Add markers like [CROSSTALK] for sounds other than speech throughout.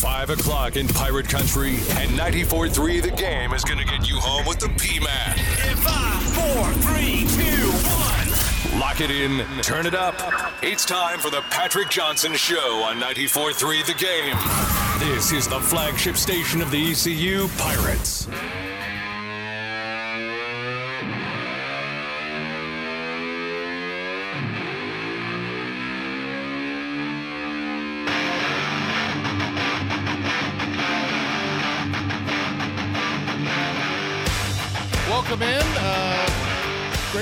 5 o'clock in Pirate Country, and 94.3 The Game is going to get you home with the P-Man. In five, four, three, two, one. Lock it in, turn it up. It's time for the Patrick Johnson Show on 94.3 The Game. This is the flagship station of the ECU Pirates.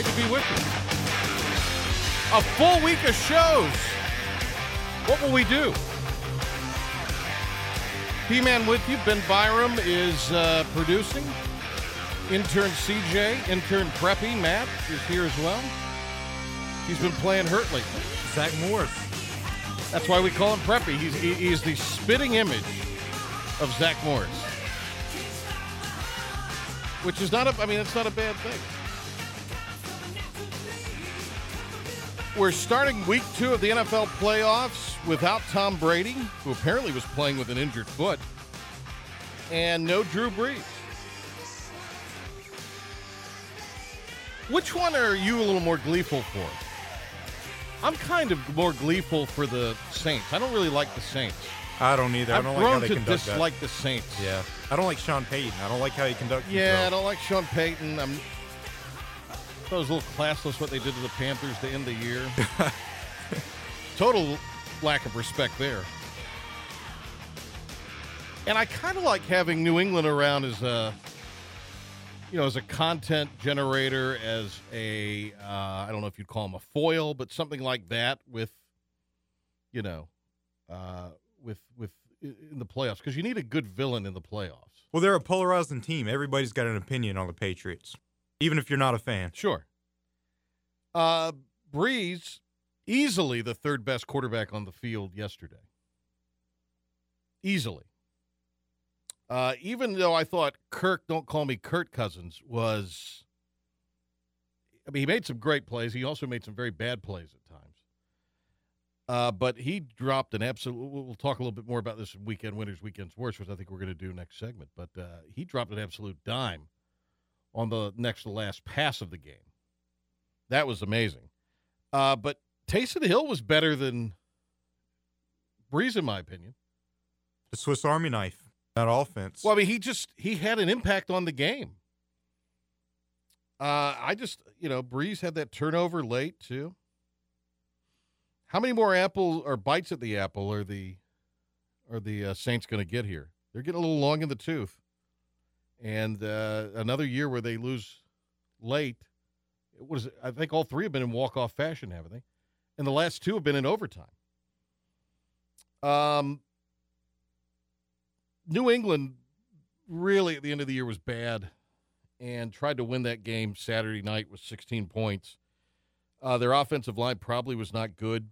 Great to be with you. A full week of shows. What will we do? P-Man with you. Ben Byram is uh, producing. Intern CJ, intern Preppy, Matt is here as well. He's been playing hurt lately. Zach Morris. That's why we call him Preppy. He's, he, he's the spitting image of Zach Morris. Which is not a, I mean, it's not a bad thing. We're starting week two of the NFL playoffs without Tom Brady, who apparently was playing with an injured foot, and no Drew Brees. Which one are you a little more gleeful for? I'm kind of more gleeful for the Saints. I don't really like the Saints. I don't either. I I've don't like how grown they to conduct dislike the Saints. Yeah. I don't like Sean Payton. I don't like how he conducts Yeah, I don't like Sean Payton. I'm. That was a little classless what they did to the Panthers to end the year. [LAUGHS] Total lack of respect there. And I kind of like having New England around as a, you know, as a content generator, as a, uh, I don't know if you'd call them a foil, but something like that with, you know, uh, with with in the playoffs because you need a good villain in the playoffs. Well, they're a polarizing team. Everybody's got an opinion on the Patriots, even if you're not a fan. Sure. Uh, Brees, easily the third best quarterback on the field yesterday. Easily. Uh, even though I thought Kirk, don't call me Kurt Cousins, was. I mean, he made some great plays. He also made some very bad plays at times. Uh, but he dropped an absolute. We'll talk a little bit more about this weekend winners, weekends worse, which I think we're going to do next segment. But uh, he dropped an absolute dime on the next to last pass of the game. That was amazing. Uh, but Taysom Hill was better than Brees, in my opinion. The Swiss Army knife, that offense. Well, I mean, he just he had an impact on the game. Uh, I just, you know, Brees had that turnover late too. How many more apple or bites at the apple are the are the uh, Saints going to get here? They're getting a little long in the tooth, and uh, another year where they lose late. It? I think all three have been in walk off fashion, haven't they? And the last two have been in overtime. Um, New England really at the end of the year was bad and tried to win that game Saturday night with 16 points. Uh, their offensive line probably was not good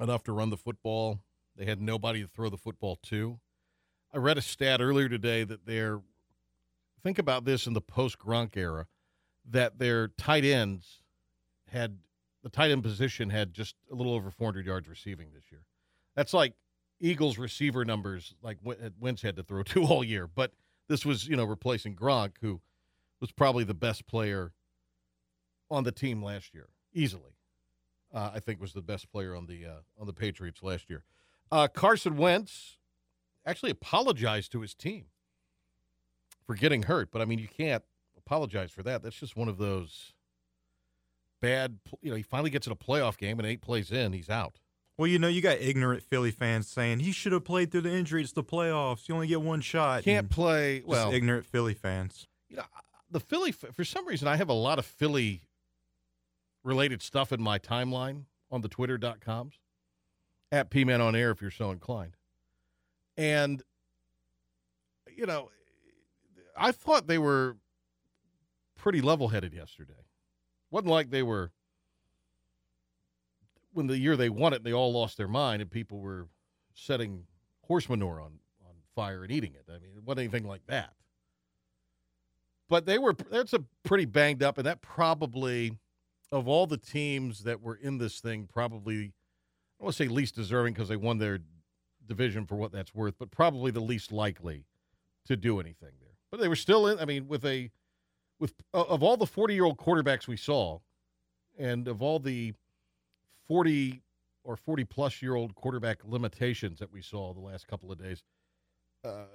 enough to run the football. They had nobody to throw the football to. I read a stat earlier today that they're think about this in the post Gronk era that their tight ends had the tight end position had just a little over 400 yards receiving this year. That's like Eagles receiver numbers like Wentz had to throw [LAUGHS] to all year. But this was, you know, replacing Gronk, who was probably the best player on the team last year, easily. Uh, I think was the best player on the uh, on the Patriots last year. Uh, Carson Wentz actually apologized to his team for getting hurt, but I mean, you can't apologize for that. That's just one of those bad. You know, he finally gets in a playoff game and eight plays in, he's out. well, you know, you got ignorant Philly fans saying he should have played through the injury. It's the playoffs. You only get one shot. Can't play well. ignorant Philly fans. you know, the Philly, for some reason, I have a lot of Philly related stuff in my timeline on the twitter.coms at P Man on air if you're so inclined. And, you know, I thought they were pretty level headed yesterday. Wasn't like they were, when the year they won it, they all lost their mind and people were setting horse manure on, on fire and eating it. I mean, it wasn't anything like that but they were that's a pretty banged up and that probably of all the teams that were in this thing probably i want to say least deserving because they won their division for what that's worth, but probably the least likely to do anything there. But they were still in. I mean, with a with of all the forty year old quarterbacks we saw, and of all the forty or forty plus year old quarterback limitations that we saw the last couple of days, uh,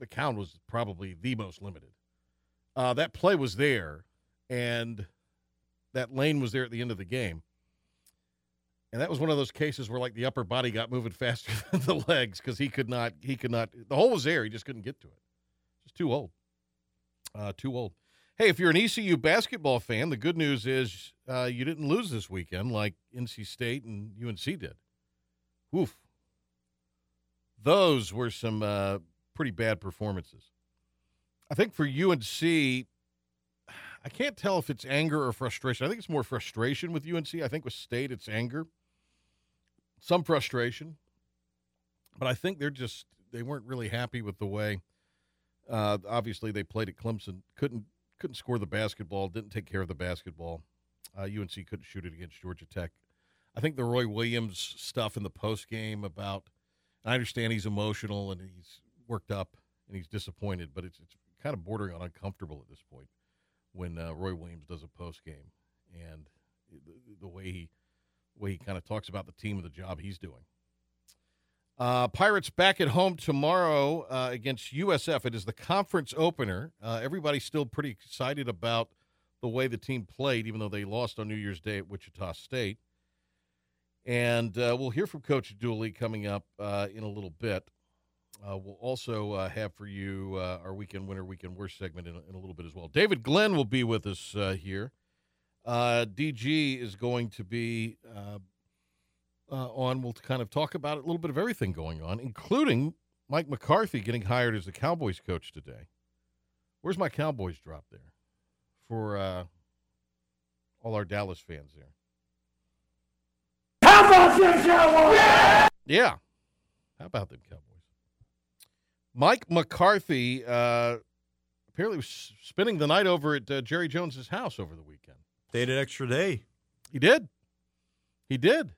McCown was probably the most limited. Uh, that play was there, and that lane was there at the end of the game. And that was one of those cases where like the upper body got moving [LAUGHS] faster than the legs because he could not he could not the hole was there, he just couldn't get to it. Just too old. Uh, too old. Hey, if you're an ECU basketball fan, the good news is uh, you didn't lose this weekend like NC State and UNC did. Oof. Those were some uh, pretty bad performances. I think for UNC, I can't tell if it's anger or frustration. I think it's more frustration with UNC. I think with State, it's anger, some frustration, but I think they're just they weren't really happy with the way. Uh, obviously, they played at Clemson, couldn't couldn't score the basketball, didn't take care of the basketball. Uh, UNC couldn't shoot it against Georgia Tech. I think the Roy Williams stuff in the post game about. I understand he's emotional and he's worked up and he's disappointed, but it's it's kind of bordering on uncomfortable at this point when uh, Roy Williams does a post game and the, the, way he the way he kind of talks about the team and the job he's doing. Uh, Pirates back at home tomorrow uh, against USF. It is the conference opener. Uh, everybody's still pretty excited about the way the team played, even though they lost on New Year's Day at Wichita State. And uh, we'll hear from Coach Dooley coming up uh, in a little bit. Uh, we'll also have for you our weekend winner, weekend worst segment in, in, a little bit as well. David Glenn will be with us here. DG is going to be uh, on. We'll kind of talk about a little bit of everything going on, including Mike McCarthy getting hired as the Cowboys coach today. Where's my Cowboys drop there for all our Dallas fans there? How about them Cowboys? Yeah. How about them Cowboys? Mike McCarthy uh, apparently was spending the night over at uh, Jerry Jones's house over the weekend. Stayed an extra day. He did. He did.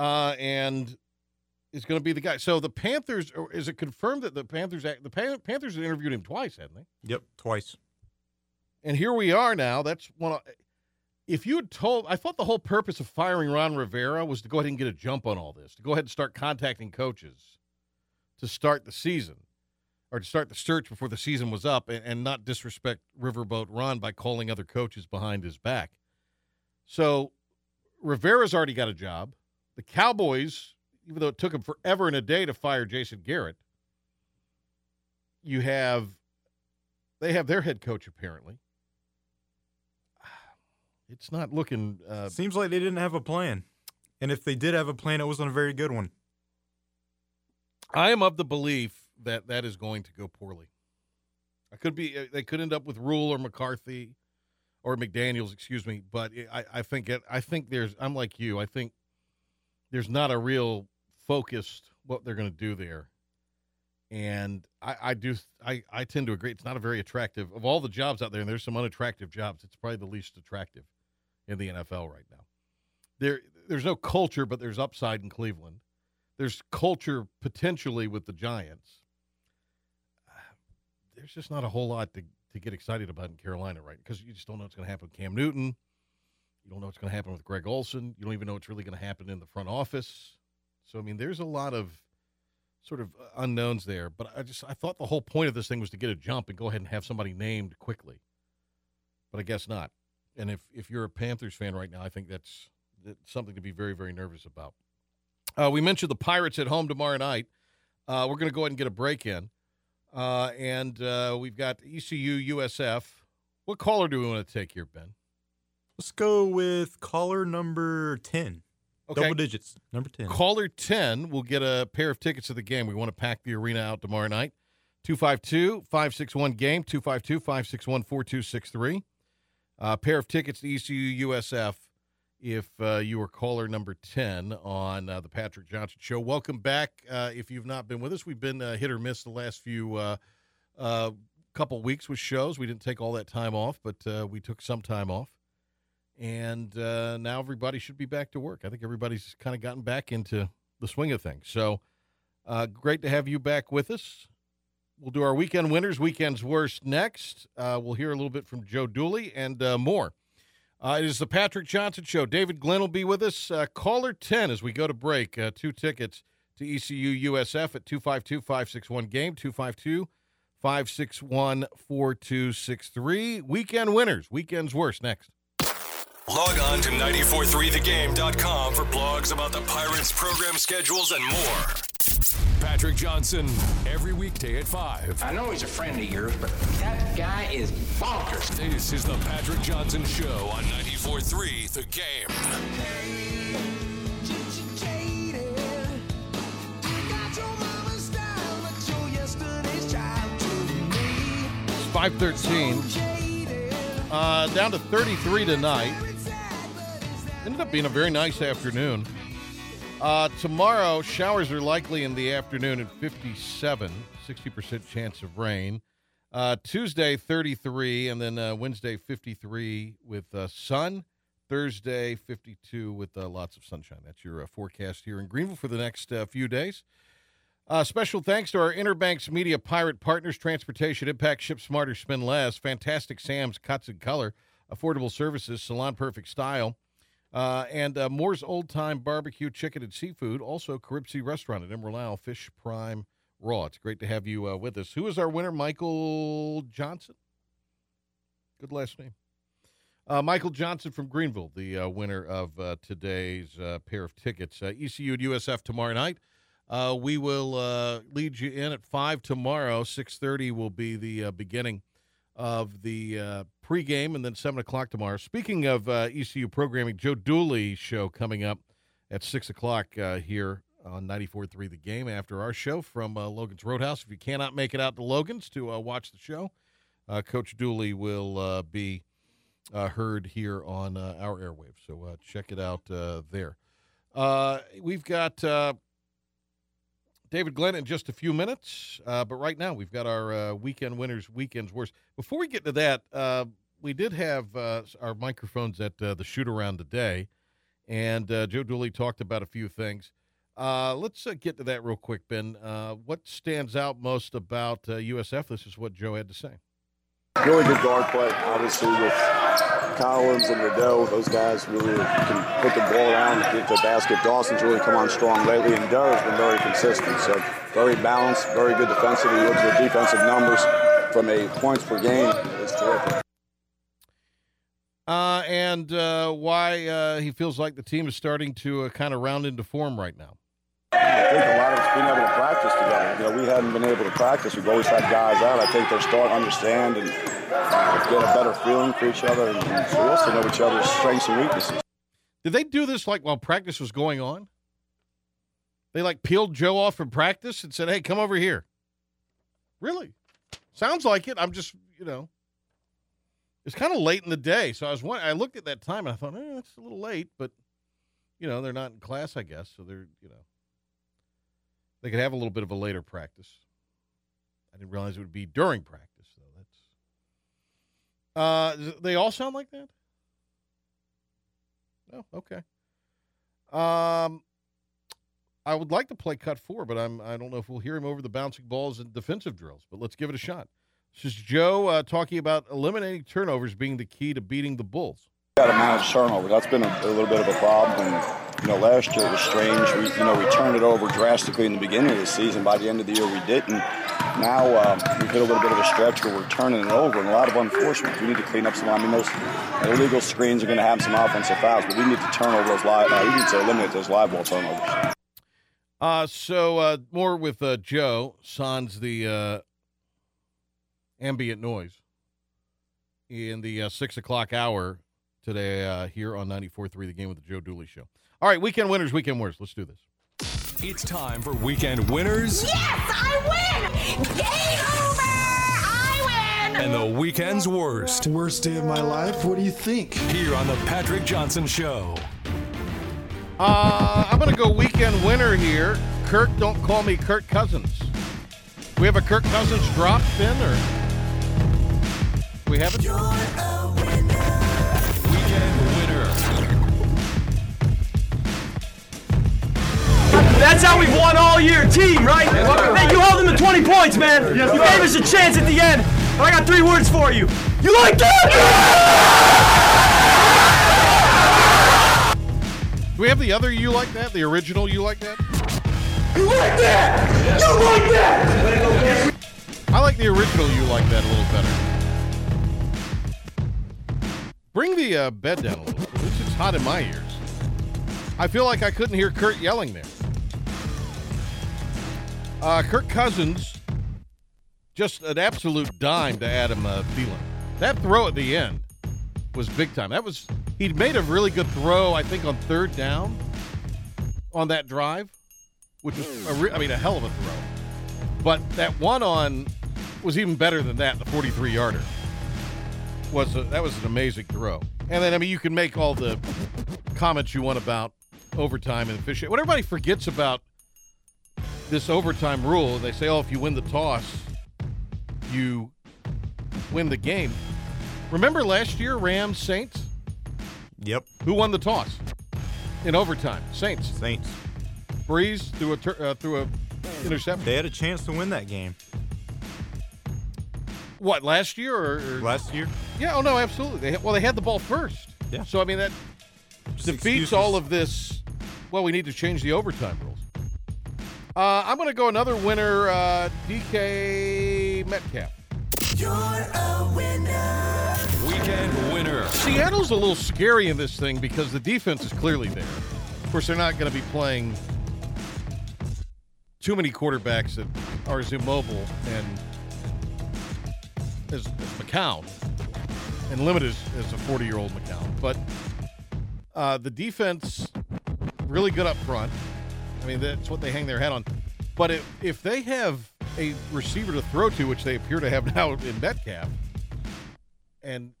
Uh, and is going to be the guy. So the Panthers is it confirmed that the Panthers the Panthers had interviewed him twice, hadn't they? Yep, twice. And here we are now. That's one. Of, if you had told, I thought the whole purpose of firing Ron Rivera was to go ahead and get a jump on all this, to go ahead and start contacting coaches to start the season or to start the search before the season was up and, and not disrespect Riverboat Ron by calling other coaches behind his back. So Rivera's already got a job. The Cowboys, even though it took them forever and a day to fire Jason Garrett, you have they have their head coach apparently. [SIGHS] It's not looking. Uh, Seems like they didn't have a plan, and if they did have a plan, it wasn't a very good one. I am of the belief that that is going to go poorly. I could be. Uh, they could end up with Rhule or McCarthy, or McDaniels. Excuse me. But I, I think it, I think there's. I'm like you. I think there's not a real focused what they're going to do there, and I, I do. I, I tend to agree. It's not a very attractive of all the jobs out there, and there's some unattractive jobs. It's probably the least attractive in the NFL right now. There, there's no culture, but there's upside in Cleveland there's culture potentially with the Giants. There's just not a whole lot to, to get excited about in Carolina, right? Because you just don't know what's going to happen with Cam Newton. You don't know what's going to happen with Greg Olsen. You don't even know what's really going to happen in the front office. So, I mean, there's a lot of sort of unknowns there. But I just I thought the whole point of this thing was to get a jump and go ahead and have somebody named quickly. But I guess not. And if if you're a Panthers fan right now, I think that's, that's something to be very very nervous about. Uh, we mentioned the Pirates at home tomorrow night. Uh, we're going to go ahead and get a break in. Uh, and uh, we've got ECU USF. What caller do we want to take here, Ben? Let's go with caller number 10. Okay. Double digits, number 10. Caller 10 will get a pair of tickets to the game. We want to pack the arena out tomorrow night. 252 561 game, 252 561 4263. A uh, pair of tickets to ECU USF if uh, you are caller number 10 on uh, the Patrick Johnson Show. Welcome back. Uh, if you've not been with us, we've been uh, hit or miss the last few uh, uh, couple weeks with shows. We didn't take all that time off, but we took some time off. And now everybody should be back to work. I think everybody's kind of gotten back into the swing of things. So uh, great to have you back with us. We'll do our weekend winners, weekend's worst next. Uh, we'll hear a little bit from Joe Dooley and uh, more. Uh, it is the Patrick Johnson Show. David Glenn will be with us. Uh, caller 10 as we go to break. Uh, two tickets to ECU USF at 252 561 game, 252 561 4263. Weekend winners, weekend's worst next. Log on to 943thegame.com for blogs about the Pirates program schedules and more. Patrick Johnson, every weekday at 5. I know he's a friend of yours, but that guy is bonkers. This is the Patrick Johnson Show on 94.3 The Game. It's 513. Uh, down to 33 tonight. Ended up being a very nice afternoon. Uh, tomorrow, showers are likely in the afternoon at 57, 60% chance of rain. Uh, Tuesday, 33, and then uh, Wednesday, 53 with uh, sun. Thursday, 52 with uh, lots of sunshine. That's your uh, forecast here in Greenville for the next few days. Special thanks to our Inner Banks Media Pirate partners, Transportation Impact, Ship Smarter, Spin Less, Fantastic Sam's, Cuts and Color, Affordable Services, Salon Perfect Style, uh, and uh, Moore's Old Time Barbecue Chicken and Seafood, also Caribsea Restaurant at Emerald Isle, Fish Prime Raw. It's great to have you uh, with us. Who is our winner? Michael Johnson? Good last name. Uh, Michael Johnson from Greenville, the uh, winner of uh, today's pair of tickets. ECU and USF tomorrow night. We will lead you in at five tomorrow. Six thirty will be the beginning of the uh, pregame, and then seven o'clock tomorrow. Speaking of uh, ECU programming, Joe Dooley show coming up at six o'clock uh, here on 94.3 The Game after our show from uh, Logan's Roadhouse. If you cannot make it out to Logan's to uh, watch the show, uh, Coach Dooley will be heard here on our airwaves. So check it out there. We've got David Glenn in just a few minutes, uh, but right now we've got our uh, weekend winners, weekends worst. Before we get to that, uh, we did have uh, our microphones at uh, the shoot around today, and uh, Joe Dooley talked about a few things. Let's get to that real quick, Ben. What stands out most about USF? This is what Joe had to say. Really good guard play, obviously, with Collins and Rideau. Those guys really can put the ball around and get to the basket. Dawson's really come on strong lately, and Durr's been very consistent. So very balanced, very good defensively. Look at the defensive numbers from a points per game, it's terrific. Uh, and uh, why uh, he feels like the team is starting to uh, kind of round into form right now. I think a lot of it's being able to practice together. You know, we hadn't been able to practice. We've always had guys out. I think they're starting to understand and get a better feeling for each other, and, and us to know each other's strengths and weaknesses. Did they do this like while practice was going on? They like peeled Joe off from practice and said, "Hey, come over here." Really? Sounds like it. I'm just, you know, it's kind of late in the day, so I was. I looked at that time and I thought, eh, it's a little late, but you know, they're not in class, I guess, so they're, you know, they could have a little bit of a later practice. I didn't realize it would be during practice. Uh, they all sound like that. Oh, okay. Um, I would like to play cut four, but I'm I don't know if we'll hear him over the bouncing balls and defensive drills. But let's give it a shot. This is Joe uh, talking about eliminating turnovers being the key to beating the Bulls. got to manage turnover. That's been a, a little bit of a problem. And, you know, last year it was strange. We, you know, we turned it over drastically in the beginning of the season. By the end of the year, we didn't. Now um, we've hit a little bit of a stretch where we're turning it over and a lot of unfortunate. We need to clean up some. I mean, those illegal screens are going to have some offensive fouls, but we need to turn over those live. Uh, we need to eliminate those live ball turnovers. Uh, so uh, more with uh, Joe sans the uh, ambient noise in the uh, six o'clock hour today uh, here on 94.3 The Game with the Joe Dooley Show. All right, weekend winners, weekend winners. Let's do this. It's time for weekend winners Yes, I win! Game over! I win! and the weekend's worst. Worst day of my life? What do you think? Here on the Patrick Johnson Show. Uh, I'm going to go weekend winner here. Kirk, don't call me Kirk Cousins. We have a Kirk Cousins drop, Ben, or we have That's how we've won all year. Team, right? Hey, you held them to 20 points, man. you gave us a chance at the end. But I got three words for you. You like that? Do we have the other you like that? The original you like that? You like that? You like that? I like the original you like that a little better. Bring the uh, bed down a little. Least it's hot in my ears. I feel like I couldn't hear Kurt yelling there. Uh, Kirk Cousins, just an absolute dime to Adam uh, Thielen. That throw at the end was big time. That was he'd made a really good throw, I think, on third down on that drive, which was a re- I mean a hell of a throw. But that one on was even better than that. The 43 yarder was a, that was an amazing throw. And then I mean you can make all the comments you want about overtime and officiating. What everybody forgets about this overtime rule, they say, oh, if you win the toss, you win the game. Remember last year, Rams Saints? Yep. Who won the toss in overtime? Saints. Saints. Brees threw a tur- uh, threw a interception. They had a chance to win that game What last year or, or last year. Yeah. Oh no, absolutely. They had, well, they had the ball first. Yeah. So I mean that Just defeats excuses. all of this. Well, we need to change the overtime rules. Uh, I'm going to go another winner, uh, DK Metcalf. Weekend winner. Seattle's a little scary in this thing because the defense is clearly there. Of course, they're not going to be playing too many quarterbacks that are as immobile and as, as McCown and limited as, as a 40 year old McCown. But uh, the defense really good up front. I mean, that's what they hang their hat on. But if, if they have a receiver to throw to, which they appear to have [LAUGHS] now in Metcalf, and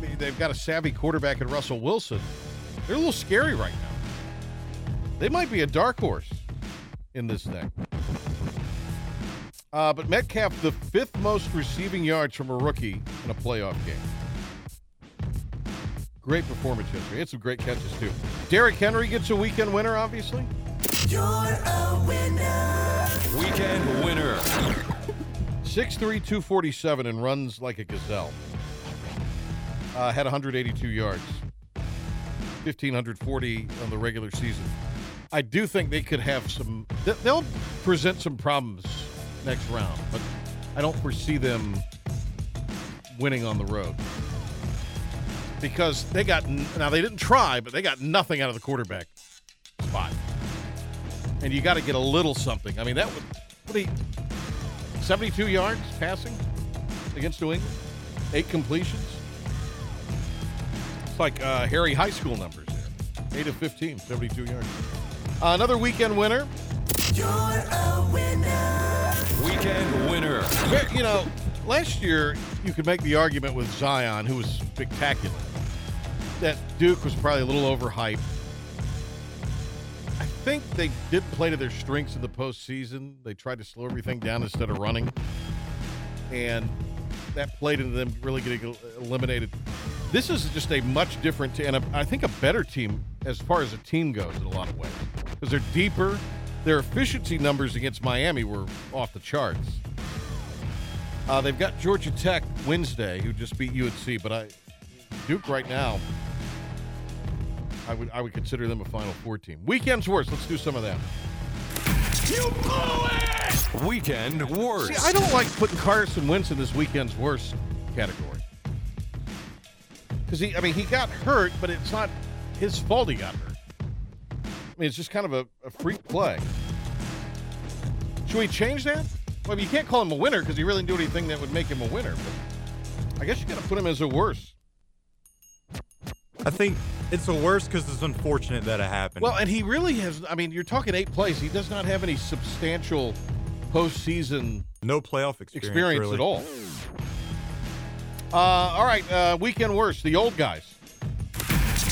they- they've got a savvy quarterback in Russell Wilson, they're a little scary right now. They might be a dark horse in this thing. Uh, but Metcalf, the fifth most receiving yards from a rookie in a playoff game. Great performance yesterday. Had some great catches too. Derrick Henry gets a weekend winner, obviously. Weekend winner. 6'3", 247 and runs like a gazelle. Uh, had 182 yards. 1,540 on the regular season. I do think they could have some. They'll present some problems next round, but I don't foresee them winning on the road because they got now they didn't try, but they got nothing out of the quarterback spot, and you got to get a little something. I mean, that would what do you- 72 yards passing against New England, eight completions. It's like uh, Harry High School numbers there. 8 of 15, 72 yards. Uh, another weekend winner. You're a winner. Weekend winner. You know, last year you could make the argument with Zion, who was spectacular, that Duke was probably a little overhyped. I think they did play to their strengths in the postseason. They tried to slow everything down instead of running, and that played into them really getting eliminated. This is just a much different team, and a, I think a better team as far as a team goes in a lot of ways because they're deeper. Their efficiency numbers against Miami were off the charts. Uh, they've got Georgia Tech Wednesday, who just beat UNC, but I Duke right now. I would I would consider them a Final Four team. Weekend's worst. Let's do some of that. You blew it! Weekend worst. See, I don't like putting Carson Wentz in this weekend's worst category because he I mean he got hurt, but it's not his fault he got hurt. I mean it's just kind of a, a freak play. Should we change that? Well, you can't call him a winner because he really didn't do anything that would make him a winner. But I guess you got to put him as a worse. I think it's the worst because it's unfortunate that it happened. Well, and he really has. I mean, you're talking eight plays. He does not have any substantial postseason no playoff experience, experience really. at all. Uh, all right, uh, weekend worst. The old guys,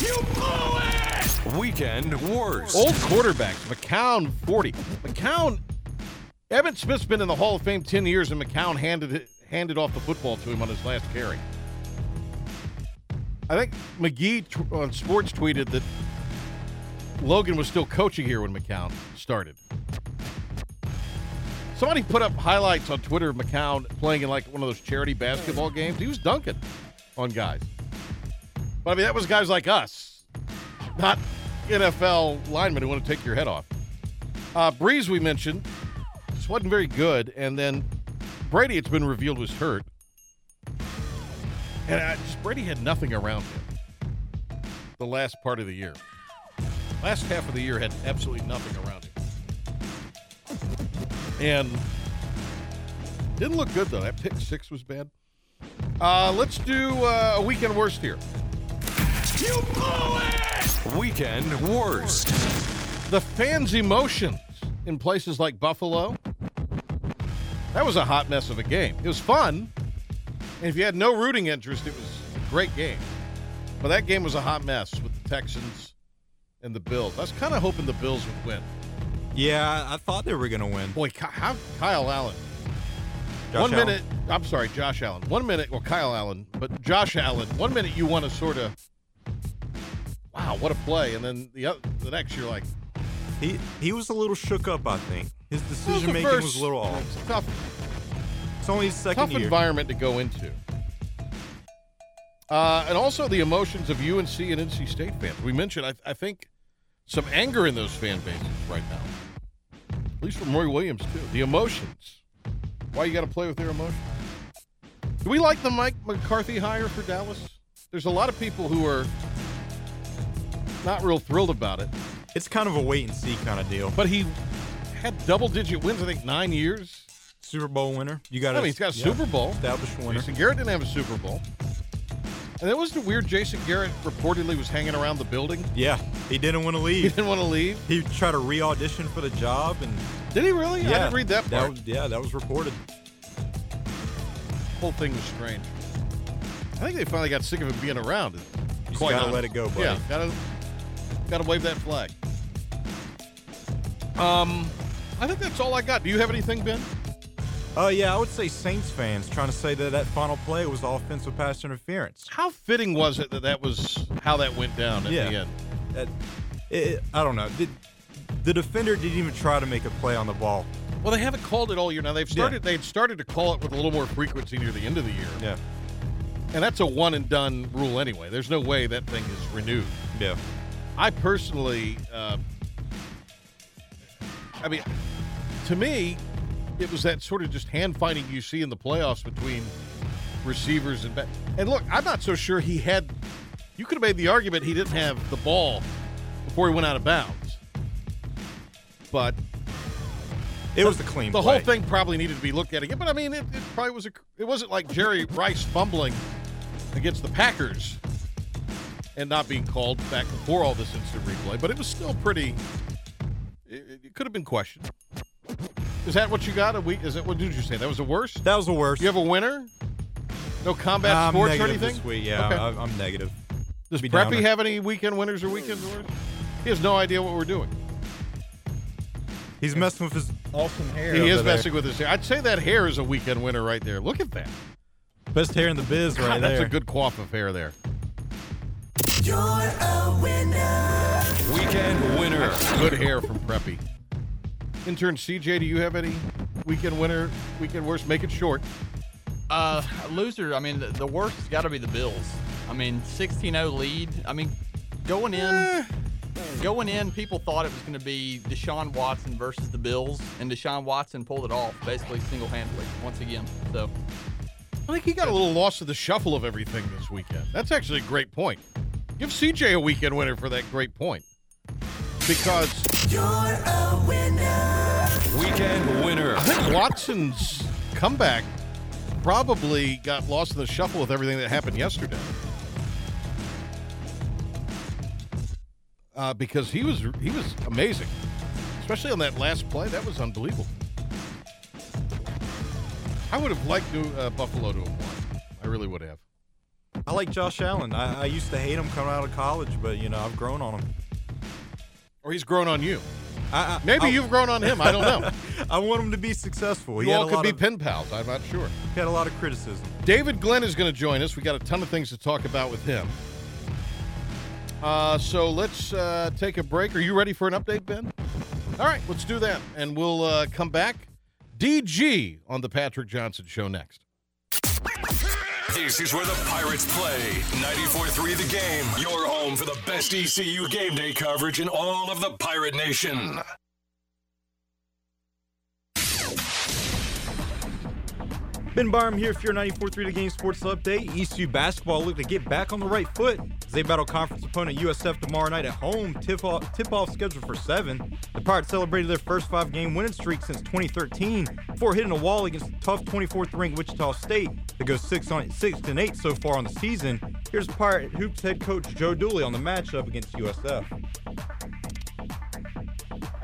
You blew it! Weekend worst. old quarterbacks. McCown, forty. McCown. Emmitt Smith's been in the Hall of Fame ten years, and McCown handed it, handed off the football to him on his last carry. I think McGee tw- on Sports tweeted that Logan was still coaching here when McCown started. Somebody put up highlights on Twitter of McCown playing in like one of those charity basketball games. He was dunking on guys. But I mean, that was guys like us, not NFL linemen who want to take your head off. Uh, Brees, we mentioned, just wasn't very good. And then Brady, it's been revealed, was hurt. And I just, Brady had nothing around him the last part of the year. Last half of the year had absolutely nothing around him. And didn't look good, though. That pick six was bad. Uh, let's do uh, a weekend worst here. You blew it! Weekend worst. The fans' emotions in places like Buffalo. That was a hot mess of a game. It was fun. And if you had no rooting interest, it was a great game. But that game was a hot mess with the Texans and the Bills. I was kind of hoping the Bills would win. Yeah, I thought they were going to win. Boy, how Kyle Allen. Josh one Allen. minute, I'm sorry, Josh Allen. One minute, well, Kyle Allen, but Josh Allen. One minute you want to sort of, wow, what a play, and then the the next you're like, He he was a little shook up, I think. His decision making first- was a little off. It's tough, It's only his second tough year. environment to go into. Uh, and also the emotions of UNC and NC State fans. We mentioned, I, I think, some anger in those fan bases right now. At least from Roy Williams too. The emotions. Why you got to play with their emotions? Do we like the Mike McCarthy hire for Dallas? There's a lot of people who are not real thrilled about it, It's kind of a wait and see kind of deal. but he had double-digit wins. I think nine years. Super Bowl winner. You got I mean, he's got a yeah, Super Bowl. established winner. Jason Garrett didn't have a Super Bowl. And it was the weird Jason Garrett reportedly was hanging around the building. Yeah, he didn't want to leave. He didn't want to leave. he tried to re-audition for the job, and Did he really? yeah, I didn't read that part. was, yeah, that was reported. whole thing was strange. I think they finally got sick of him being around. Quite gotta honest. let it go, buddy. Yeah, gotta gotta wave that flag. Um, I think that's all I got. Do you have anything, Ben? Oh yeah, I would say Saints fans trying to say that that final play was offensive pass interference. How fitting was it that that was how that went down at Yeah. the end? That, it, I don't know. Did, the defender didn't even try to make a play on the ball. Well, they haven't called it all year. Now they've started. They'd started to call it with a little more frequency near the end of the year, Yeah, and that's a one and done rule anyway. There's no way that thing is renewed. yeah. I personally, uh, I mean, to me, it was that sort of just hand fighting you see in the playoffs between receivers and back. And look, I'm not so sure he had. You could have made the argument he didn't have the ball before he went out of bounds, but It was the clean the play. whole thing probably needed to be looked at again. But I mean, it, it probably was a. It wasn't like Jerry Rice fumbling against the Packers and not being called back before all this instant replay. But it was still pretty. It, it could have been questioned. Is that what you got? A week? Is that what did you say? That was the worst. That was the worst. You have a winner? No combat I'm sports or anything? this week. Yeah, Okay. I, I'm negative. Does be Preppy downer. have any weekend winners or weekend worst? He has no idea what we're doing. He's messing with his awesome hair. He over is there. messing with his hair. I'd say that hair is a weekend winner right there. Look at that. Best hair in the biz right God, that's there. a good coif of hair there. Weekend winner. Good hair from Preppy. Intern CJ, do you have any weekend winner, weekend worst? Make it short. Uh, loser. I mean, the, the worst has got to be the Bills. I mean, 16-0 lead. I mean, going in, Eh. going in, people thought it was going to be Deshaun Watson versus the Bills, and Deshaun Watson pulled it off basically single-handedly once again. So, I think he got a little lost in the shuffle of everything this weekend. That's actually a great point. Give CJ a weekend winner for that great point. Because you're a winner. Weekend winner. I think Watson's comeback probably got lost in the shuffle with everything that happened yesterday. Uh, because he was he was amazing, especially on that last play. That was unbelievable. I would have liked to, uh, Buffalo to have won. I really would have. I like Josh Allen. I, I used to hate him coming out of college, but you know I've grown on him. Or he's grown on you. I, I, Maybe I, you've grown on him. I don't know. [LAUGHS] I want him to be successful. He you had all could be of, pen pals. I'm not sure. he had a lot of criticism. David Glenn is going to join us. We got a ton of things to talk about with him. Uh, so let's uh, take a break. Are you ready for an update, Ben? All right, let's do that. And we'll uh, come back. DG on the Patrick Johnson Show next. This is where the Pirates play. 94.3 The Game. Your home for the best ECU game day coverage in all of the Pirate Nation. Ben Barham here for your 94.3 The Game Sports Update. ECU basketball look to get back on the right foot as they battle conference opponent USF tomorrow night at home. Tip-off, tip-off scheduled for 7. The Pirates celebrated their first five-game winning streak since 2013 before hitting a wall against the tough 24th-ranked Wichita State that goes 6 on 6 and 8 so far on the season. Here's Pirate Hoops head coach Joe Dooley on the matchup against USF.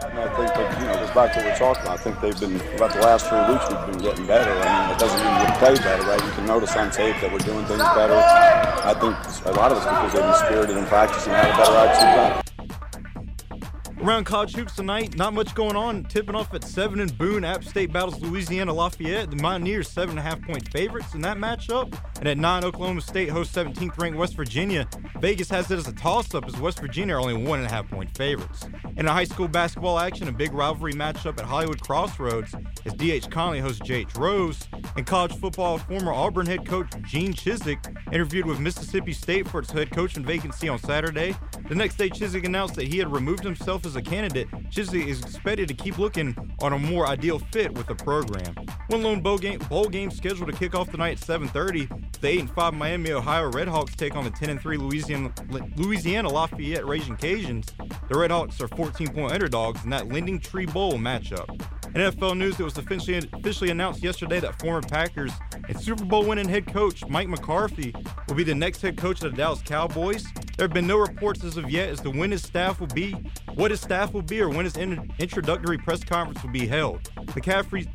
And I think that, you know, goes back to what we're talking about. I think they've been, about the last three weeks, we've been getting better. I mean, it doesn't mean we play better, right? You can notice on tape that we're doing things better. I think a lot of it's because they've been spirited in practice and had a better attitude. Around college hoops tonight, not much going on. Tipping off at 7 in Boone, App State battles Louisiana Lafayette. The Mountaineers, 7.5 point favorites in that matchup. And at 9, Oklahoma State hosts 17th ranked West Virginia. Vegas has it as a toss up as West Virginia are only 1.5 point favorites. In a high school basketball action, a big rivalry matchup at Hollywood Crossroads as D.H. Conley hosts J.H. Rose. In college football, former Auburn head coach Gene Chizik interviewed with Mississippi State for its head coaching vacancy on Saturday. The next day, Chizik announced that he had removed himself a candidate. Chizik is expected to keep looking on a more ideal fit with the program. One lone bowl game, bowl game scheduled to kick off tonight at 7:30. The 8 and 5 Miami Ohio Redhawks take on the 10 and 3 Louisiana Louisiana Lafayette Raging Cajuns. The Redhawks are 14 point underdogs in that Lending Tree Bowl matchup. In NFL news, it was officially, officially announced yesterday that former Packers and Super Bowl winning head coach Mike McCarthy will be the next head coach of the Dallas Cowboys. There have been no reports as of yet as to when his staff will be, what his staff will be, or when his in- introductory press conference will be held. McCaffrey's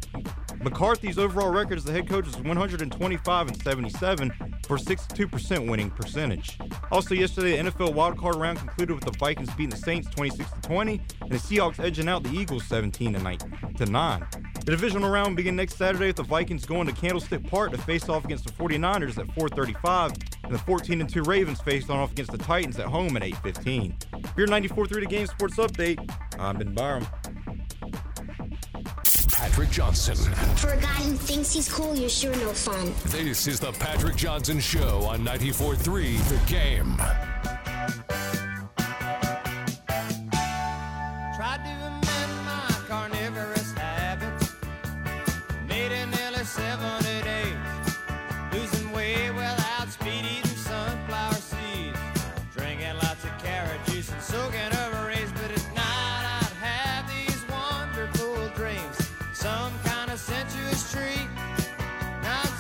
McCarthy's overall record as the head coach is 125 and 77 for 62% winning percentage. Also, yesterday, the NFL wildcard round concluded with the Vikings beating the Saints 26 to 20 and the Seahawks edging out the Eagles 17 to 9. The divisional round begins next Saturday with the Vikings going to Candlestick Park to face off against the 49ers at 4:35, and the 14 and 2 Ravens face off against the Titans at home at 8:15. Here 94.3 The Game Sports Update. I'm Ben Byram. Patrick Johnson. For a guy who thinks he's cool, you're sure no fun. This is the Patrick Johnson Show on 94.3 The Game. Sensuous treat.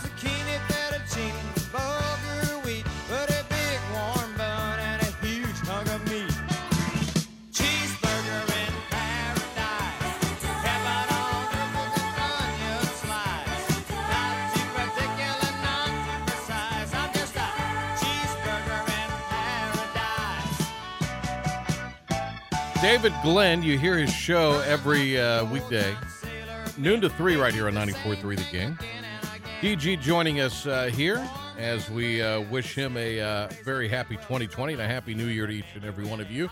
Zucchini, fettuccine, bulgur wheat. But a big warm bun and a huge hunk of meat. Cheeseburger in paradise. Caviar dribbled and onion slice. Not too particular, not too precise. I'm just a cheeseburger in paradise. David Glenn, you hear his show every uh, weekday, noon to 3 right here on 94.3 The Game. DG joining us uh, here as we uh, wish him a uh, very happy 2020 and a happy new year to each and every one of you.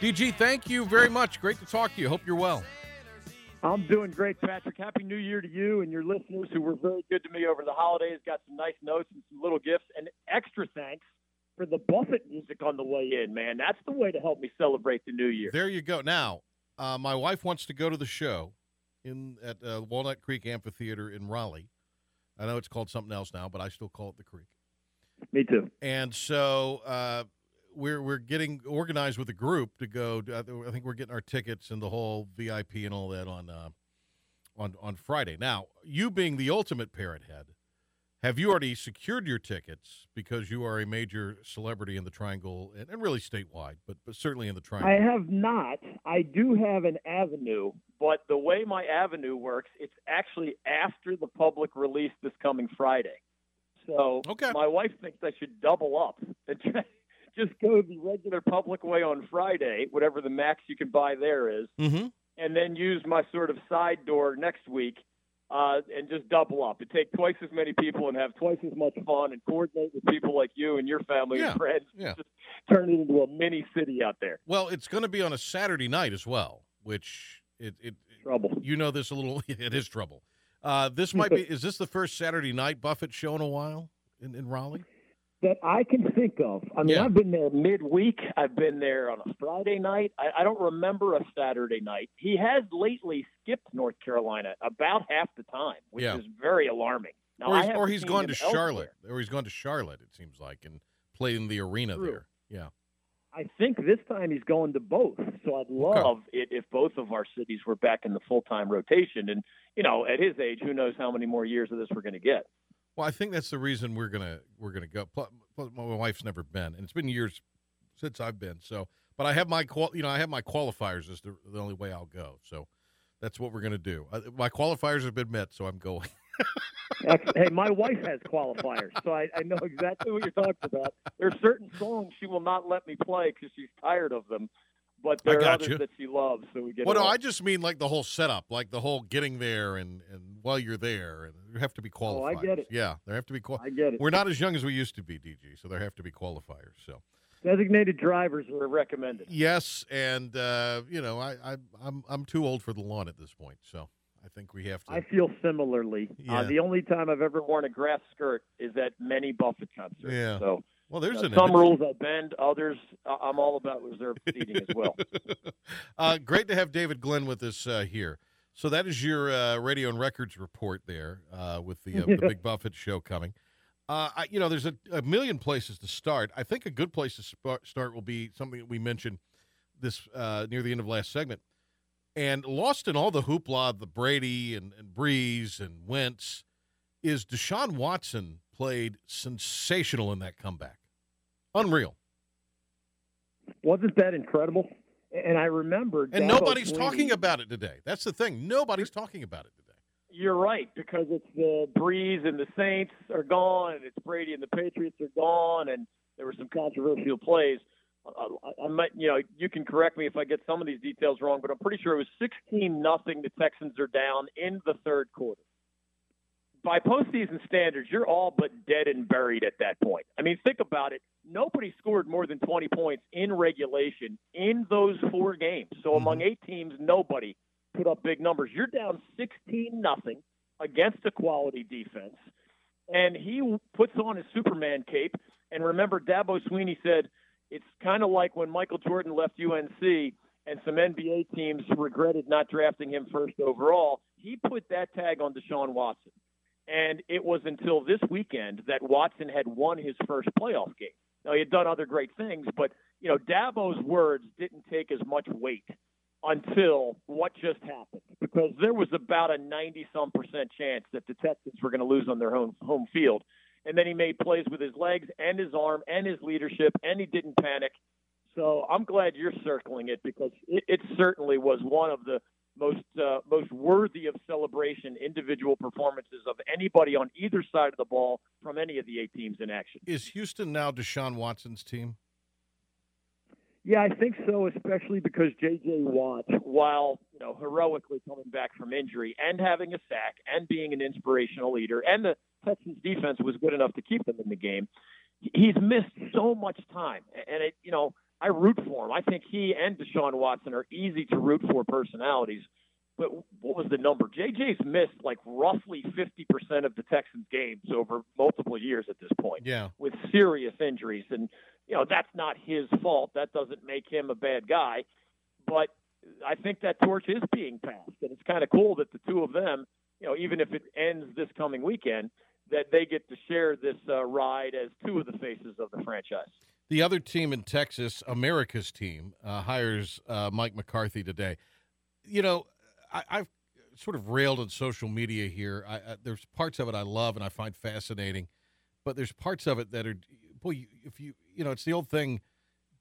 DG, thank you very much. Great to talk to you. Hope you're well. I'm doing great, Patrick. Happy New Year to you and your listeners who were very good to me over the holidays. Got some nice notes and some little gifts, and extra thanks for the Buffett music on the way in, man. That's the way to help me celebrate the new year. There you go. Now, uh, my wife wants to go to the show in at uh, Walnut Creek Amphitheater in Raleigh. I know it's called something else now, but I still call it the Creek. Me too. And so uh, we're we're getting organized with a group to go. I think we're getting our tickets and the whole VIP and all that on uh, on on Friday. Now, you being the ultimate parrot head, have you already secured your tickets because you are a major celebrity in the Triangle and, and really statewide, but but certainly in the Triangle? I have not. I do have an avenue, but the way my avenue works, it's actually after the public release this coming Friday. So okay. my wife thinks I should double up and try, [LAUGHS] just go the regular public way on Friday, whatever the max you can buy there is, mm-hmm. and then use my sort of side door next week uh, and just double up and take twice as many people and have twice as much fun and coordinate with people like you and your family Yeah, and friends. yeah. Just turn it into a mini city out there. Well, it's going to be on a Saturday night as well, which it, it trouble. You know this a little. [LAUGHS] It is trouble. Uh, this might be. [LAUGHS] Is this the first Saturday night Buffett show in a while in, in Raleigh? That I can [LAUGHS] think of. I mean, Yeah. I've been there midweek. I've been there on a Friday night. I, I don't remember a Saturday night. He has lately skipped North Carolina about half the time, which Yeah. is very alarming. Now, or he's, or he's gone to elsewhere. Charlotte. Or he's gone to Charlotte. It seems like and played in the arena True. there. Yeah. I think this time he's going to both. So I'd love it if both of our cities were back in the full time rotation. And you know, at his age, who knows how many more years of this we're going to get. Well, I think that's the reason we're gonna we're gonna go. Plus, plus my wife's never been, and it's been years since I've been. So, but I have my qual, you know, I have my qualifiers as the, the only way I'll go. So, that's what we're gonna do. Uh, my qualifiers have been met, so I'm going. [LAUGHS] Hey, my wife has qualifiers, so I, I know exactly what you're talking about. There are certain songs she will not let me play because she's tired of them, but I there are got others you. that she loves. So we get. Well, no. I just mean like the whole setup, like the whole getting there and and while you're there, and you have to be qualified. Oh, I get it. Yeah, there have to be. Qual- I get it. We're not as young as we used to be, DG, so there have to be qualifiers. So. Designated drivers are recommended. Yes, and uh, you know, I, I I'm I'm too old for the lawn at this point, so I think we have to. I feel similarly. Yeah. Uh, the only time I've ever worn a grass skirt is at many Buffett concerts. Yeah. So well, there's uh, an some image. rules I bend, others uh, I'm all about reserved seating as well. [LAUGHS] uh, great to have David Glenn with us uh, here. So that is your uh, radio and records report there uh, with the, uh, [LAUGHS] the Big Buffett show coming. Uh, I, you know, there's a, a million places to start. I think a good place to sp- start will be something that we mentioned this uh, near the end of last segment. And lost in all the hoopla of the Brady and, and Brees and Wentz is Deshaun Watson played sensational in that comeback. Unreal. Wasn't that incredible? And I remember. And Dabo nobody's Swinney- talking about it today. That's the thing. Nobody's talking about it today. You're right because it's the Brees and the Saints are gone, and it's Brady and the Patriots are gone, and there were some controversial plays. I, I, I might, you know, you can correct me if I get some of these details wrong, but I'm pretty sure it was 16 nothing. The Texans are down in the third quarter. By postseason standards, you're all but dead and buried at that point. I mean, think about it. Nobody scored more than 20 points in regulation in those four games. So mm-hmm. among eight teams, nobody put up big numbers. You're down 16 nothing against a quality defense, and he puts on his Superman cape. And remember, Dabo Swinney said it's kind of like when Michael Jordan left UNC and some NBA teams regretted not drafting him first overall. He put that tag on Deshaun Watson. And it was until this weekend that Watson had won his first playoff game. Now, he had done other great things, but, you know, Dabo's words didn't take as much weight until what just happened because there was about a 90 some percent chance that the Texans were going to lose on their home home field. And then he made plays with his legs and his arm and his leadership, and he didn't panic. So I'm glad you're circling it because it, it certainly was one of the most uh, most worthy of celebration individual performances of anybody on either side of the ball from any of the eight teams in action. Is Houston now Deshaun Watson's team? Yeah, I think so, especially because J.J. Watt, while you know heroically coming back from injury and having a sack and being an inspirational leader, and the Texans defense was good enough to keep them in the game, he's missed so much time, and it you know I root for him. I think he and Deshaun Watson are easy to root for personalities. But what was the number? JJ's missed like roughly 50% of the Texans games over multiple years at this point Yeah. with serious injuries. And, you know, that's not his fault. That doesn't make him a bad guy. But I think that torch is being passed. And it's kind of cool that the two of them, you know, even if it ends this coming weekend, that they get to share this uh, ride as two of the faces of the franchise. The other team in Texas, America's team, uh, hires uh, Mike McCarthy today. You know, I, I've sort of railed on social media here. I, I, there's parts of it I love and I find fascinating, but there's parts of it that are, boy, if you, you know, it's the old thing,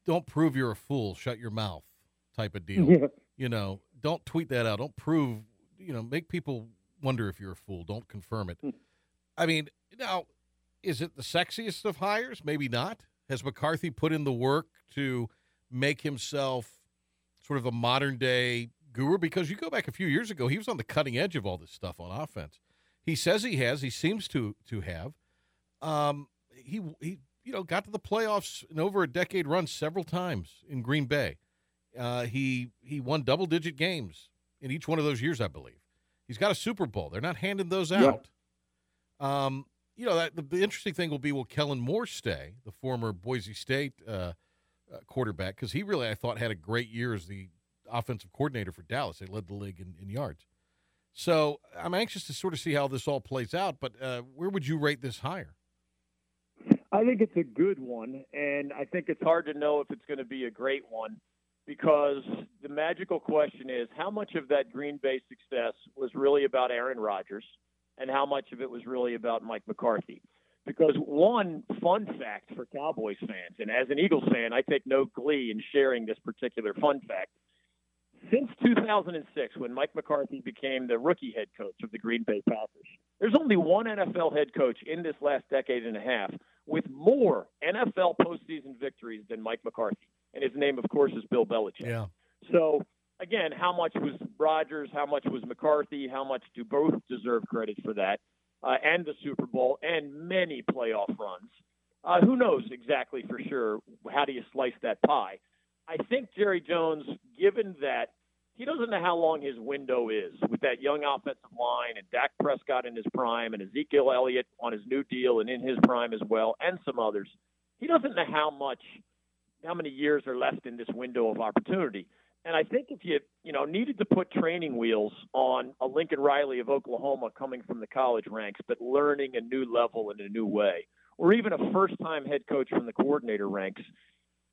don't prove you're a fool, shut your mouth type of deal. Yeah. You know, don't tweet that out. Don't prove, you know, make people wonder if you're a fool. Don't confirm it. I mean, now, is it the sexiest of hires? Maybe not. Has McCarthy put in the work to make himself sort of a modern day Guru, because you go back a few years ago, he was on the cutting edge of all this stuff on offense. He says he has. He seems to to have. Um, he he you know got to the playoffs in over a decade run several times in Green Bay. Uh, he he won double digit games in each one of those years, I believe. He's got a Super Bowl. They're not handing those out. Um, you know that the, the interesting thing will be will Kellen Moore stay, the former Boise State uh, uh, quarterback, because he really I thought had a great year as the offensive coordinator for Dallas. They led the league in, in yards. So I'm anxious to sort of see how this all plays out. But uh, where would you rate this hire? I think it's a good one, and I think it's hard to know if it's going to be a great one because the magical question is how much of that Green Bay success was really about Aaron Rodgers and how much of it was really about Mike McCarthy. Because one fun fact for Cowboys fans, and as an Eagles fan, I take no glee in sharing this particular fun fact. Since 2006, when Mike McCarthy became the rookie head coach of the Green Bay Packers, there's only one NFL head coach in this last decade and a half with more NFL postseason victories than Mike McCarthy. And his name, of course, is Bill Belichick. Yeah. So, again, how much was Rodgers? How much was McCarthy? How much do both deserve credit for that? Uh, and the Super Bowl and many playoff runs. Uh, who knows exactly for sure? How do you slice that pie? I think Jerry Jones, given that he doesn't know how long his window is with that young offensive line and Dak Prescott in his prime and Ezekiel Elliott on his new deal and in his prime as well, and some others. He doesn't know how much, how many years are left in this window of opportunity. And I think if you, you know, needed to put training wheels on a Lincoln Riley of Oklahoma coming from the college ranks, but learning a new level in a new way, or even a first-time head coach from the coordinator ranks,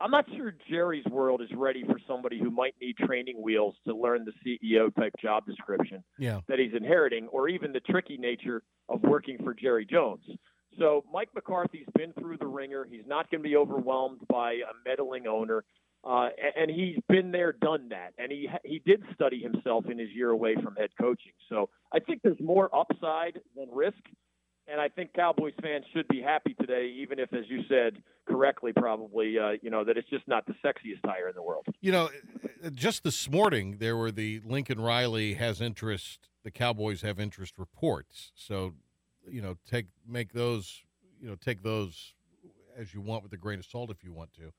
I'm not sure Jerry's world is ready for somebody who might need training wheels to learn the CEO type job description Yeah. that he's inheriting, or even the tricky nature of working for Jerry Jones. So Mike McCarthy's been through the ringer. He's not going to be overwhelmed by a meddling owner, uh, and he's been there, done that, and he he did study himself in his year away from head coaching. So I think there's more upside than risk. And I think Cowboys fans should be happy today, even if, as you said correctly, probably, uh, you know, that it's just not the sexiest hire in the world. You know, just this morning there were the Lincoln Riley has interest, the Cowboys have interest reports. So, you know, take make those, you know, take those as you want with a grain of salt if you want to,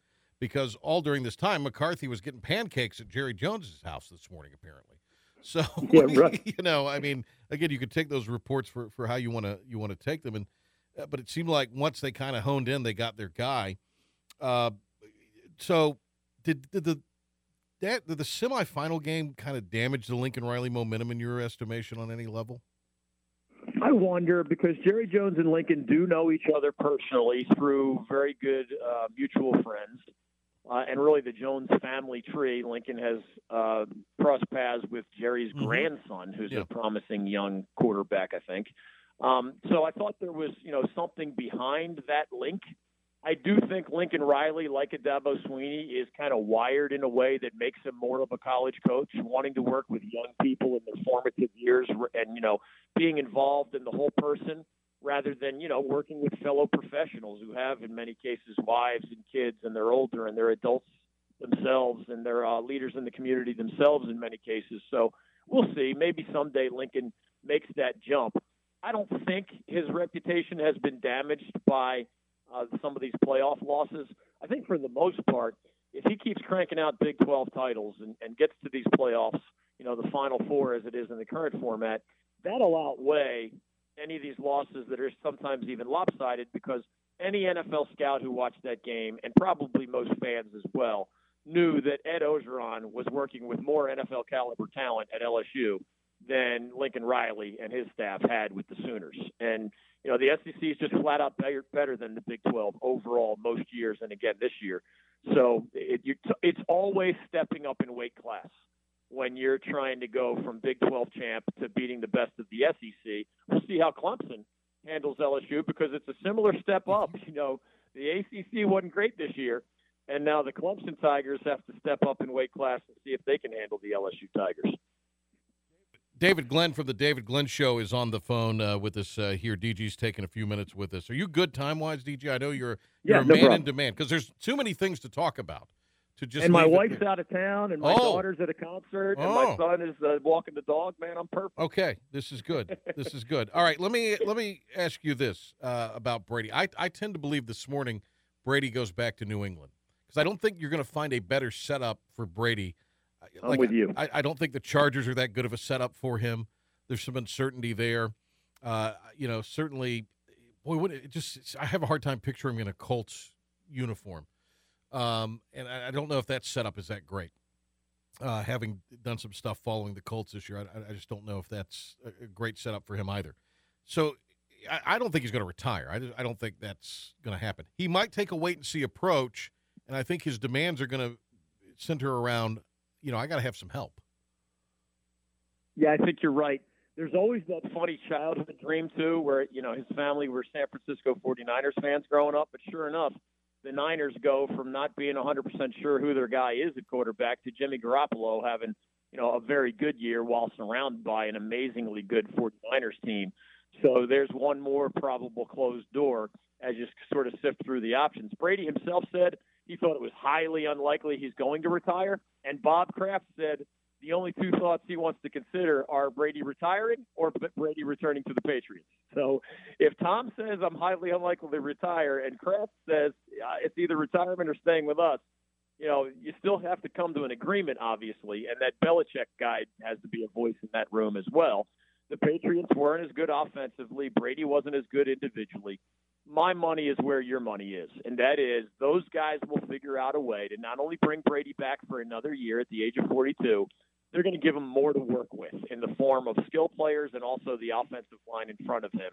because all during this time McCarthy was getting pancakes at Jerry Jones's house this morning apparently. [LAUGHS] So, Yeah, [LAUGHS] right. you know, I mean, again, you could take those reports for for how you want to you want to take them, and uh, but it seemed like once they kind of honed in, they got their guy. Uh, so did, did the that did the semifinal game kind of damage the Lincoln Riley momentum in your estimation on any level? I wonder because Jerry Jones and Lincoln do know each other personally through very good uh, mutual friends. Uh, and really, the Jones family tree. Lincoln has uh, crossed paths with Jerry's grandson, who's Yeah. a promising young quarterback, I think. Um, so I thought there was, you know, something behind that link. I do think Lincoln Riley, like Adabo Swinney, is kind of wired in a way that makes him more of a college coach, wanting to work with young people in their formative years, and you know, being involved in the whole person rather than you know working with fellow professionals who have in many cases wives and kids and they're older and they're adults themselves and they're uh, leaders in the community themselves in many cases. So we'll see. Maybe someday lincoln makes that jump. I don't think his reputation has been damaged by uh, some of these playoff losses. I think for the most part if he keeps cranking out big 12 titles and, and gets to these playoffs you know the final four as it is in the current format that'll outweigh any of these losses that are sometimes even lopsided because any NFL scout who watched that game, and probably most fans as well, knew that Ed Orgeron was working with more NFL caliber talent at LSU than Lincoln Riley and his staff had with the Sooners. And you know the SEC is just flat out better, better than the Big 12 overall most years, and again this year. So it, it's always stepping up in weight class when you're trying to go from Big 12 champ to beating the best of the SEC. We'll see how Clemson handles LSU because it's a similar step up. [LAUGHS] You know, the ACC wasn't great this year, and now the Clemson Tigers have to step up in weight class and see if they can handle the LSU Tigers. David Glenn from the David Glenn Show is on the phone uh, with us uh, here. DG's taking a few minutes with us. Are you good time wise, DG? I know you're you're Yeah, a no man in demand because there's too many things to talk about. To just and my it wife's out of town, and my Oh. daughter's at a concert, and my Oh. son is uh, walking the dog. Man, I'm perfect. Okay, this is good. This is good. All right, let me let me ask you this uh, about Brady. I I tend to believe this morning Brady goes back to New England because I don't think you're going to find a better setup for Brady. I'm Like, with you. I, I don't think the Chargers are that good of a setup for him. There's some uncertainty there. Uh, you know, certainly, boy, what it just I have a hard time picturing him in a Colts uniform, um, and I, I don't know if that setup is that great uh, having done some stuff following the Colts this year, I, I just don't know if that's a great setup for him either. So I, I don't think he's going to retire. I, I don't think that's going to happen. He might take a wait and see approach, and I think his demands are going to center around, you know, I got to have some help. Yeah, I think you're right. There's always that funny childhood dream too, where you know his family were San Francisco 49ers fans growing up, but sure enough, the Niners go from not being 100% sure who their guy is at quarterback to Jimmy Garoppolo having you know a very good year while surrounded by an amazingly good 49ers team. So there's one more probable closed door as you sort of sift through the options. Brady himself said he thought it was highly unlikely he's going to retire, and Bob Kraft said the only two thoughts he wants to consider are Brady retiring or Brady returning to the Patriots. So if Tom says I'm highly unlikely to retire and Kraft says it's either retirement or staying with us, you know, you still have to come to an agreement, obviously, and that Belichick guy has to be a voice in that room as well. The Patriots weren't as good offensively. Brady wasn't as good individually. My money is where your money is, and that is those guys will figure out a way to not only bring Brady back for another year at the age of 42, they're going to give him more to work with in the form of skill players and also the offensive line in front of him.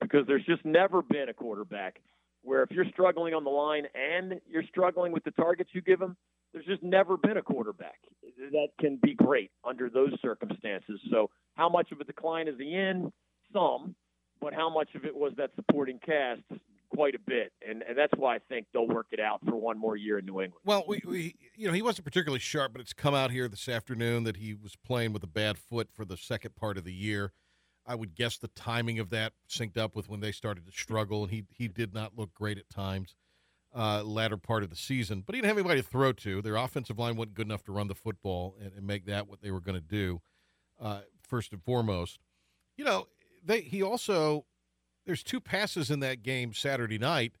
Because there's just never been a quarterback where if you're struggling on the line and you're struggling with the targets you give him, there's just never been a quarterback that can be great under those circumstances. So, how much of a decline is he in? Some, but how much of it was that supporting cast? Quite a bit, and, and that's why I think they'll work it out for one more year in New England. Well, we, we you know he wasn't particularly sharp, but it's come out here this afternoon that he was playing with a bad foot for the second part of the year. I would guess the timing of that synced up with when they started to struggle, and he he did not look great at times. Uh, latter part of the season, but he didn't have anybody to throw to. Their offensive line wasn't good enough to run the football and, and make that what they were going to do. Uh, first and foremost, you know, they he also there's two passes in that game Saturday night.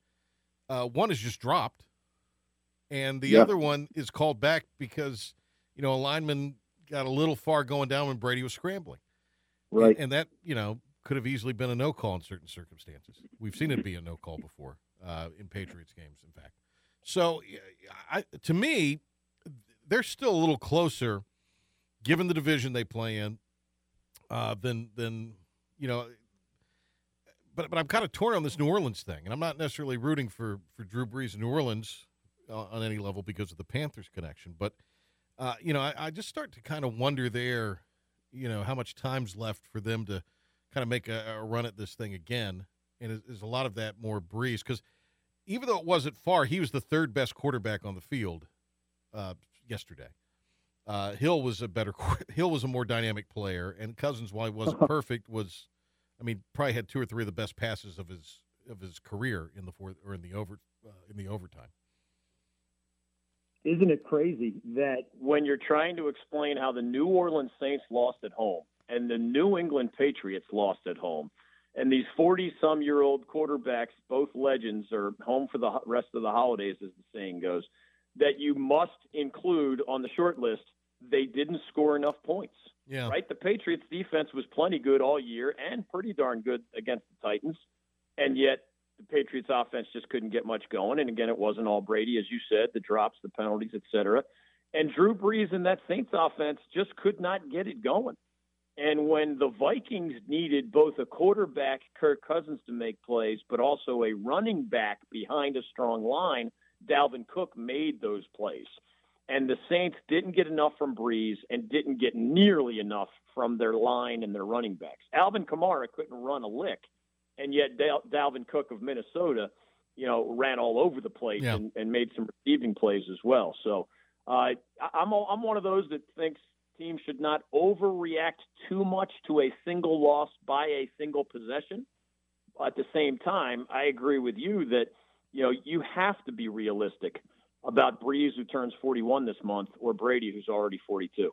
Uh, one is just dropped, and the Yeah. other one is called back because you know a lineman got a little far going down when Brady was scrambling. Right. And, and that you know could have easily been a no call in certain circumstances. We've seen it be a no call before uh, in Patriots games, in fact. So, I, to me, they're still a little closer, given the division they play in, uh, than than you know. But but I'm kind of torn on this New Orleans thing, and I'm not necessarily rooting for for Drew Brees in New Orleans uh, on any level because of the Panthers connection. But uh, you know, I, I just start to kind of wonder there, you know, how much time's left for them to kind of make a, a run at this thing again, and is, is a lot of that more Brees because even though it wasn't far, he was the third best quarterback on the field uh, yesterday. Uh, Hill was a better [LAUGHS] Hill was a more dynamic player, and Cousins, while he wasn't [LAUGHS] perfect, was I mean probably had two or three of the best passes of his of his career in the fourth or in the over uh, in the overtime. Isn't it crazy that when you're trying to explain how the New Orleans Saints lost at home and the New England Patriots lost at home, and these 40 some year old quarterbacks, both legends, are home for the rest of the holidays, as the saying goes, that you must include on the short list, they didn't score enough points. Yeah. Right? The Patriots defense was plenty good all year and pretty darn good against the Titans. And yet the Patriots offense just couldn't get much going. And again, it wasn't all Brady, as you said, the drops, the penalties, et cetera. And Drew Brees and that Saints offense just could not get it going. And when the Vikings needed both a quarterback, Kirk Cousins, to make plays, but also a running back behind a strong line, Dalvin Cook made those plays. And the Saints didn't get enough from Brees and didn't get nearly enough from their line and their running backs. Alvin Kamara couldn't run a lick, and yet Dal- Dalvin Cook of Minnesota, you know, ran all over the place Yeah. and, and made some receiving plays as well. So uh, I- I'm a- I'm one of those that thinks teams should not overreact too much to a single loss by a single possession. At the same time, I agree with you that you know you have to be realistic about Brees, who turns 41 this month, or Brady, who's already 42.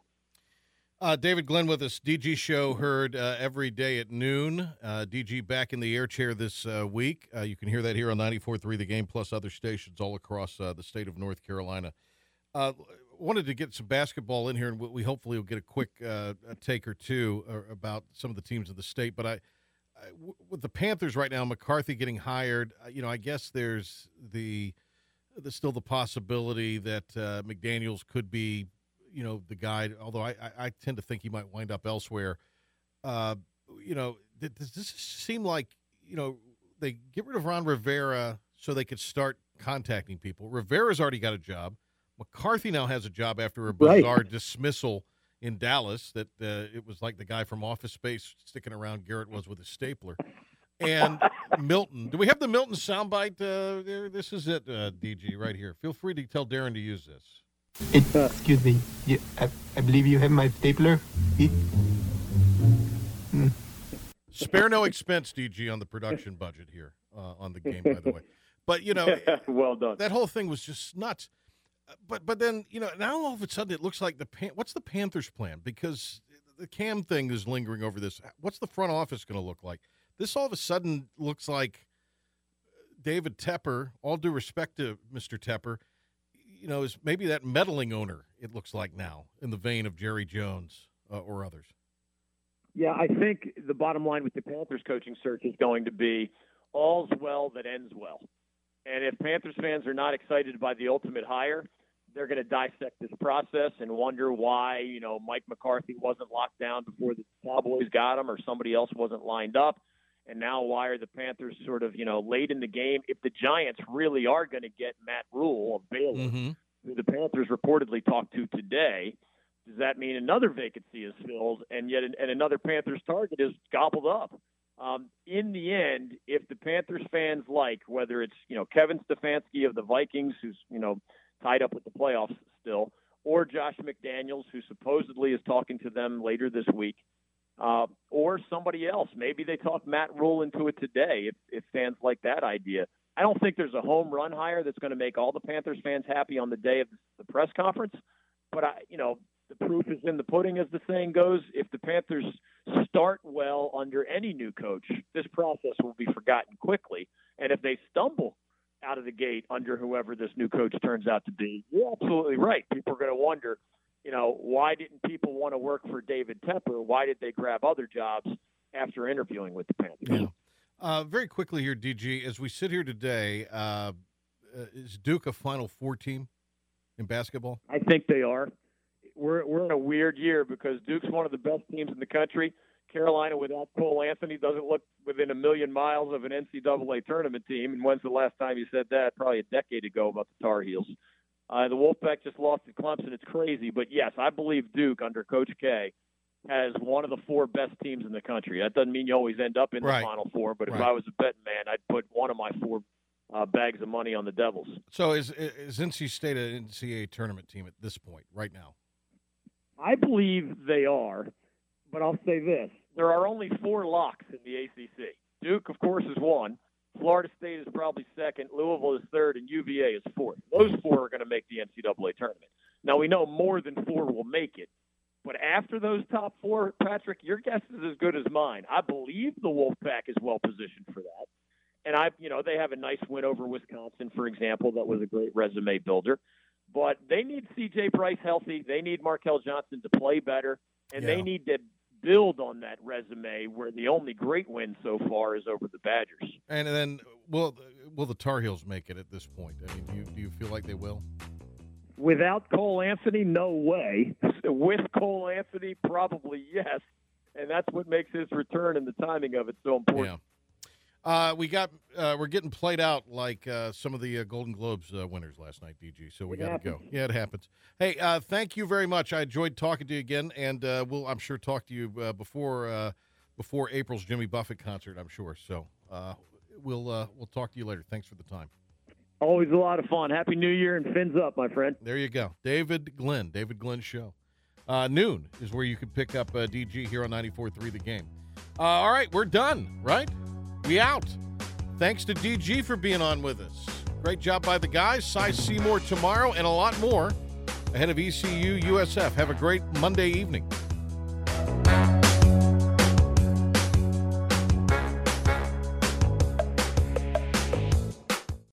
Uh, David Glenn with us. DG show heard uh, every day at noon. Uh, DG back in the air chair this uh, week. Uh, you can hear that here on 94.3 The Game, plus other stations all across uh, the state of North Carolina. wanted to get some basketball in here, and we hopefully will get a quick take or two about some of the teams of the state. But I, with the Panthers right now, McCarthy getting hired, you know, I guess there's the there's still the possibility that McDaniels could be you know the guy. Although I, I, I tend to think he might wind up elsewhere. Uh, you know, does this seem like you know they get rid of Ron Rivera so they could start contacting people? Rivera's already got a job. McCarthy now has a job after a bizarre right. dismissal in Dallas. That uh, it was like the guy from Office Space sticking around. Garrett was with a stapler. And Milton, do we have the Milton soundbite? Uh, there, this is it, uh, DG, right here. Feel free to tell Darren to use this. It, excuse me. You, I, I, believe you have my stapler. It, mm. Spare no expense, DG, on the production budget here uh, on the game, by the way. But you know, [LAUGHS] well done. That whole thing was just nuts. Uh, but but then you know now all of a sudden it looks like the Pan- what's the Panthers' plan because the Cam thing is lingering over this. What's the front office going to look like? This all of a sudden looks like David Tepper. All due respect to Mr. Tepper, you know, is maybe that meddling owner, it looks like now, in the vein of Jerry Jones uh, or others. Yeah, I think the bottom line with the Panthers coaching search is going to be all's well that ends well. And if Panthers fans are not excited by the ultimate hire, they're going to dissect this process and wonder why, you know, Mike McCarthy wasn't locked down before the Cowboys got him or somebody else wasn't lined up. And now why are the Panthers sort of, you know, late in the game? If the Giants really are going to get Matt Rhule of Baylor, mm-hmm. who the Panthers reportedly talked to today, does that mean another vacancy is filled and yet and another Panthers target is gobbled up? Um, in the end, if the Panthers fans like whether it's you know Kevin Stefanski of the Vikings, who's you know tied up with the playoffs still, or Josh McDaniels, who supposedly is talking to them later this week, uh, or somebody else. Maybe they talk Matt Rhule into it today if, if fans like that idea. I don't think there's a home run hire that's going to make all the Panthers fans happy on the day of the press conference. But I, you know, the proof is in the pudding, as the saying goes. If the Panthers start well under any new coach, this process will be forgotten quickly. And if they stumble out of the gate under whoever this new coach turns out to be, you're absolutely right. People are going to wonder you know, why didn't people want to work for David Tepper? Why did they grab other jobs after interviewing with the Panthers? Yeah. Uh, very quickly here, DG, as we sit here today, uh, uh, is Duke a Final Four team in basketball? I think they are. We're we're in a weird year because Duke's one of the best teams in the country. Carolina without Cole Anthony doesn't look within a million miles of an NCAA tournament team. And when's the last time you said that? Probably a decade ago about the Tar Heels. Uh, the Wolfpack just lost to Clemson. It's crazy, but yes, I believe Duke under Coach K has one of the four best teams in the country. That doesn't mean you always end up in right. the Final Four, but right. if I was a betting man, I'd put one of my four uh, bags of money on the Devils. So is is NC State an NCAA tournament team at this point, right now? I believe they are, but I'll say this: there are only four locks in the ACC. Duke, of course, is one. Florida State is probably second, Louisville is third, and UVA is fourth. Those four are going to make the NCAA tournament. Now we know more than four will make it, but after those top four, Patrick, your guess is as good as mine. I believe the Wolfpack is well positioned for that, and I, you know, they have a nice win over Wisconsin, for example. That was a great resume builder, but they need C.J. Bryce healthy. They need Markell Johnson to play better, and yeah. they need to build on that resume where the only great win so far is over the Badgers. And then will will the Tar Heels make it at this point? I mean, do you, do you feel like they will? Without Cole Anthony, no way. With Cole Anthony, probably yes. And that's what makes his return and the timing of it so important. Yeah. Uh, we got uh, we're getting played out like uh, some of the uh, Golden Globes uh, winners last night, DG. So we got to go. Yeah, it happens. Hey, uh, thank you very much. I enjoyed talking to you again, and we'll I'm sure talk to you before before April's Jimmy Buffett concert. I'm sure. So we'll we'll talk to you later. Thanks for the time. Always a lot of fun. Happy New Year and fins up, my friend. There you go, David Glenn. David Glenn show. noon is where you can pick up DG here on 94.3 The Game. all right, we're done. Right. We out. Thanks to DG for being on with us. Great job by the guys. Cy Seymour tomorrow and a lot more ahead of ECU USF. Have a great Monday evening.